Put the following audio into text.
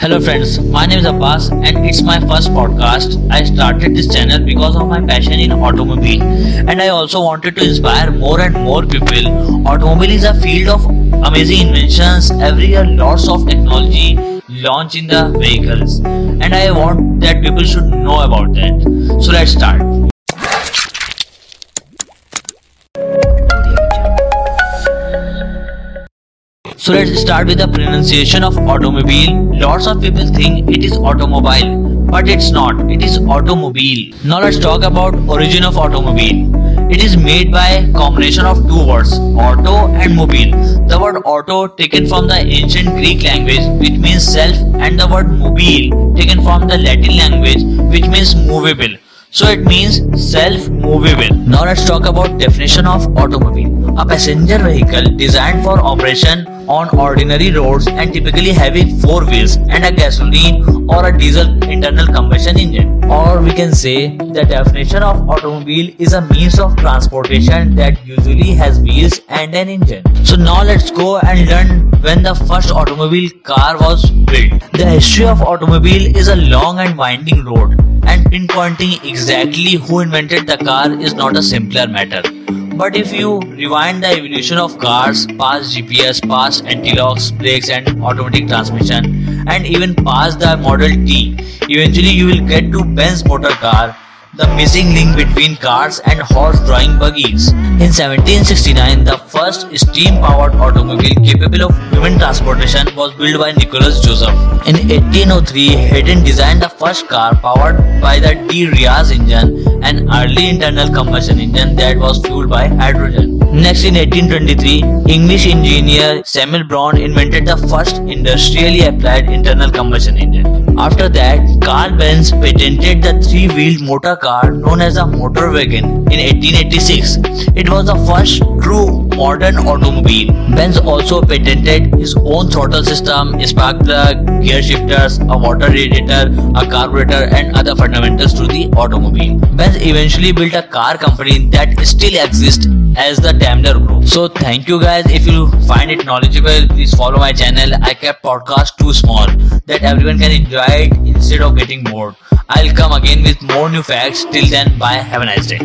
Hello friends, my name is Abbas and it's my first podcast. I started this channel because of my passion in automobile and I also wanted to inspire more and more people. Automobile is a field of amazing inventions. Every year lots of technology launch in the vehicles and I want that people should know about that. So let's start. So let's start with the pronunciation of automobile. Lots of people think it is automobile, but it's not. It is automobile. Now let's talk about origin of automobile. It is made by combination of two words, auto and mobile. The word auto taken from the ancient Greek language which means self and the word mobile taken from the Latin language which means movable. So it means self-movable. Now let's talk about definition of automobile. A passenger vehicle designed for operation on ordinary roads and typically having four wheels and a gasoline or a diesel internal combustion engine. Or we can say the definition of automobile is a means of transportation that usually has wheels and an engine. So now let's go and learn when the first automobile car was built. The history of automobile is a long and winding road and pinpointing exactly who invented the car is not a simpler matter. But if you rewind the evolution of cars past GPS, past anti-locks, brakes and automatic transmission and even past the Model T, eventually you will get to Benz motor car the missing link between cars and horse-drawing buggies. In 1769, the first steam-powered automobile capable of human transportation was built by Nicholas Joseph. In 1803, Hayden designed the first car powered by the de Rivaz engine, an early internal combustion engine that was fueled by hydrogen. Next, in 1823, English engineer Samuel Brown invented the first industrially applied internal combustion engine. After that, Carl Benz patented the three-wheeled motor car known as a motor wagon in 1886. It was the first true modern automobile. Benz also patented his own throttle system, spark plug, gear shifters, a water radiator, a carburetor and other fundamentals to the automobile. Benz eventually built a car company that still exists as the Daimler Group. So thank you guys. If you find it knowledgeable, please follow my channel. I kept podcast too small that everyone can enjoy it instead of getting bored. I'll come again with more new facts. Till then, bye. Have a nice day.